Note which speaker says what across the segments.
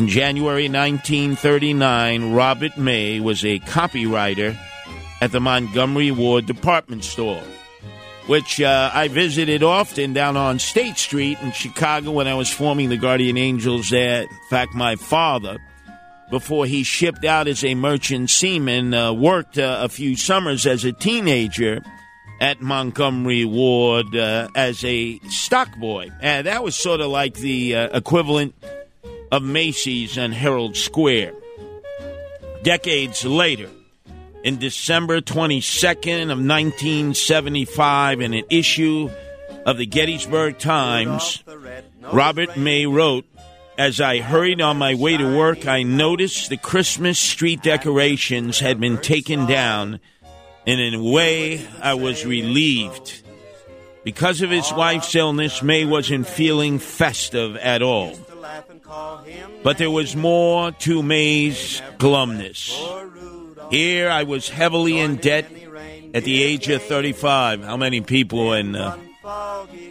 Speaker 1: In January 1939, Robert May was a copywriter at the Montgomery Ward department store, which uh, I visited often down on State Street in Chicago when I was forming the Guardian Angels there. In fact, my father, before he shipped out as a merchant seaman, uh, worked uh, a few summers as a teenager at Montgomery Ward uh, as a stock boy. And that was sort of like the uh, equivalent of Macy's on Herald Square. Decades later, in December 22nd of 1975, in an issue of the Gettysburg Times, Robert May wrote, As I hurried on my way to work, I noticed the Christmas street decorations had been taken down, and in a way, I was relieved. Because of his wife's illness, May wasn't feeling festive at all. But there was more to May's glumness. Here I was heavily in debt at the age of 35. How many people in uh,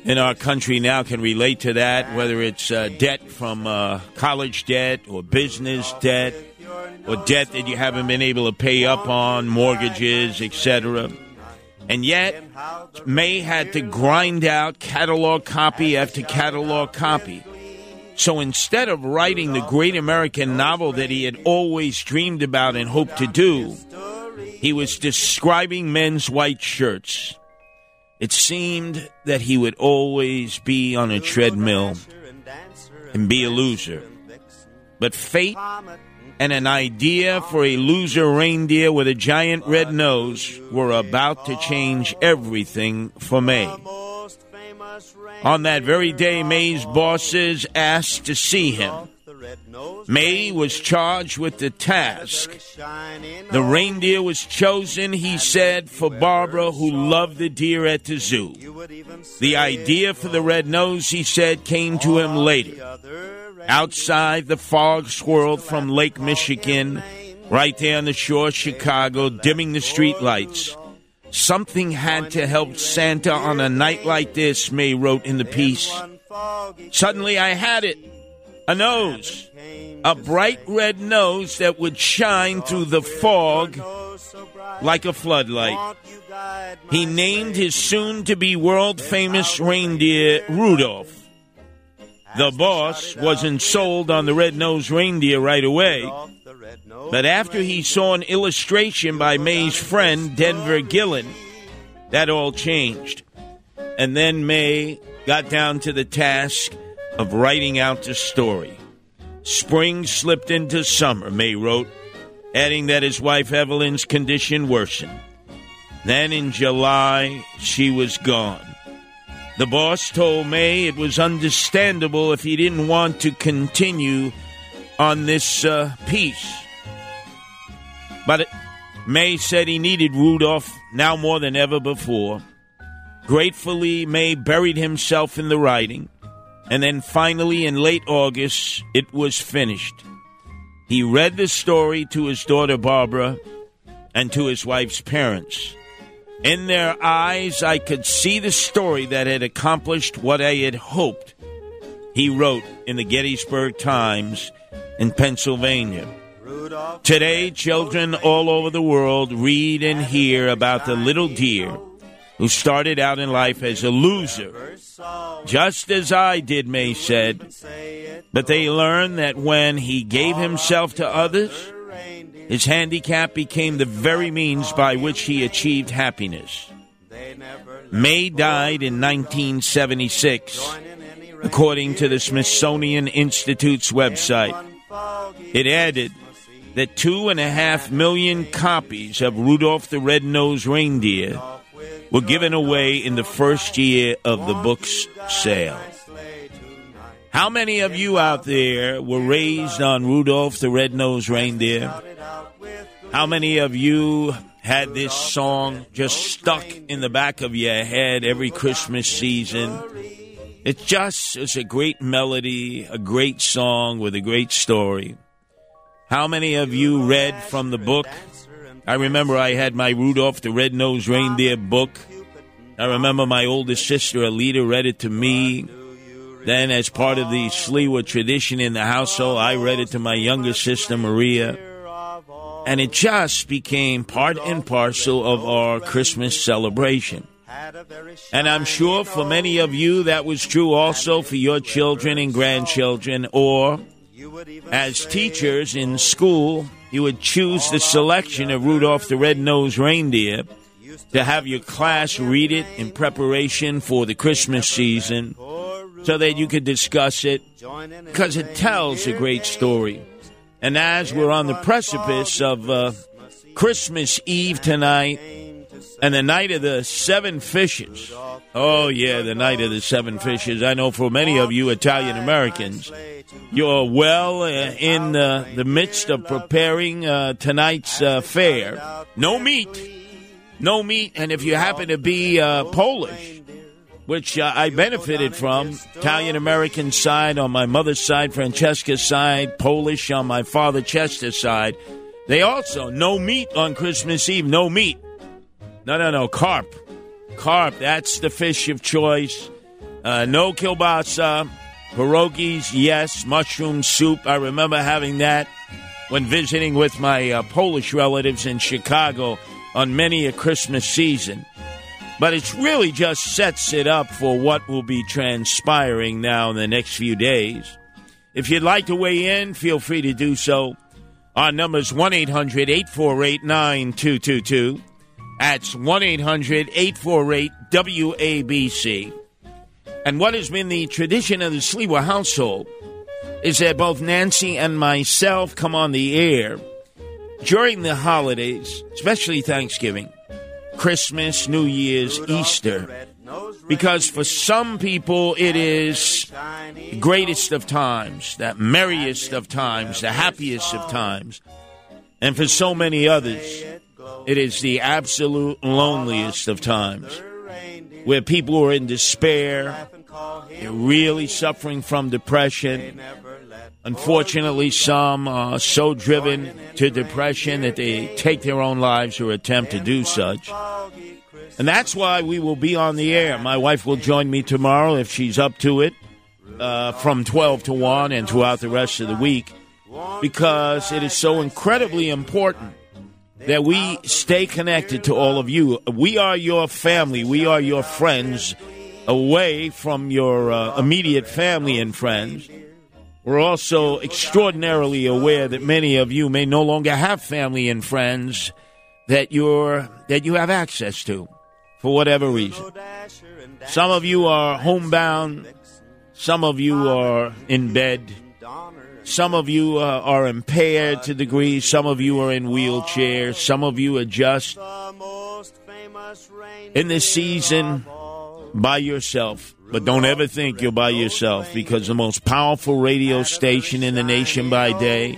Speaker 1: in our country now can relate to that? Whether it's uh, debt from uh, college debt or business debt or debt that you haven't been able to pay up on, mortgages, etc. And yet, May had to grind out catalog copy after catalog copy. So instead of writing the great American novel that he had always dreamed about and hoped to do, he was describing men's white shirts. It seemed that he would always be on a treadmill and be a loser. But fate and an idea for a loser reindeer with a giant red nose were about to change everything for May. On that very day, May's bosses asked to see him. May was charged with the task. The reindeer was chosen, he said, for Barbara, who loved the deer at the zoo. The idea for the red nose, he said, came to him later. Outside, the fog swirled from Lake Michigan, right there on the shore of Chicago, dimming the street lights. Something had to help Santa on a night like this, May wrote in the piece. Suddenly I had it. A nose. A bright red nose that would shine through the fog like a floodlight. He named his soon to be world famous reindeer Rudolph. The boss wasn't sold on the red nosed reindeer right away. But after he saw an illustration by May's friend, Denver Gillen, that all changed. And then May got down to the task of writing out the story. Spring slipped into summer, May wrote, adding that his wife Evelyn's condition worsened. Then in July, she was gone. The boss told May it was understandable if he didn't want to continue on this uh, piece. But May said he needed Rudolph now more than ever before. Gratefully, May buried himself in the writing, and then finally, in late August, it was finished. He read the story to his daughter Barbara and to his wife's parents. In their eyes, I could see the story that had accomplished what I had hoped, he wrote in the Gettysburg Times in Pennsylvania. Today, children all over the world read and hear about the little deer who started out in life as a loser, just as I did, May said. But they learn that when he gave himself to others, his handicap became the very means by which he achieved happiness. May died in 1976, according to the Smithsonian Institute's website. It added that two and a half million copies of Rudolph the Red-Nosed Reindeer were given away in the first year of the book's sale. How many of you out there were raised on Rudolph the Red-Nosed Reindeer? How many of you had this song just stuck in the back of your head every Christmas season? It just is a great melody, a great song with a great story. How many of you read from the book? I remember I had my Rudolph the Red-Nosed Reindeer book. I remember my oldest sister, Alita, read it to me. Then, as part of the Sliwa tradition in the household, I read it to my younger sister Maria. And it just became part and parcel of our Christmas celebration. And I'm sure for many of you that was true also for your children and grandchildren, or as teachers in school, you would choose the selection of Rudolph the Red-Nosed Reindeer to have your class read it in preparation for the Christmas season so that you could discuss it because it tells a great story. And as we're on the precipice of uh, Christmas Eve tonight and the night of the seven fishes, oh, yeah, the night of the seven fishes. I know for many of you Italian Americans, you're well uh, in uh, the midst of preparing uh, tonight's uh, fare. No meat. No meat. And if you happen to be uh, Polish, which uh, I benefited from. Italian American side on my mother's side, Francesca's side, Polish on my father Chester's side. They also no meat on Christmas Eve. No meat. No, no, no. Carp. Carp. That's the fish of choice. Uh, no kielbasa. Pierogies, yes. Mushroom soup. I remember having that when visiting with my uh, Polish relatives in Chicago on many a Christmas season. But it really just sets it up for what will be transpiring now in the next few days. If you'd like to weigh in, feel free to do so. Our number is 1 800 848 9222. That's 1 800 848 WABC. And what has been the tradition of the Sliwa household is that both Nancy and myself come on the air during the holidays, especially Thanksgiving Christmas, New Year's, Easter. Because for some people, it is the greatest of times, that merriest of times, the happiest of times. And for so many others, it is the absolute loneliest of times, where people are in despair, they're really suffering from depression. Unfortunately, some are so driven to depression that they take their own lives or attempt to do such. And that's why we will be on the air. My wife will join me tomorrow if she's up to it uh, from 12 to 1 and throughout the rest of the week because it is so incredibly important that we stay connected to all of you. We are your family, we are your friends away from your uh, immediate family and friends. We're also extraordinarily aware that many of you may no longer have family and friends that you're that you have access to for whatever reason. Some of you are homebound, some of you are in bed, some of you uh, are impaired to degrees, some of you are in wheelchairs, some of you are just in this season by yourself. But don't ever think you're by yourself because the most powerful radio station in the nation by day,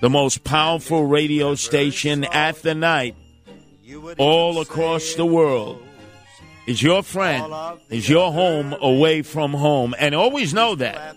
Speaker 1: the most powerful radio station at the night, all across the world, is your friend, is your home away from home. And always know that.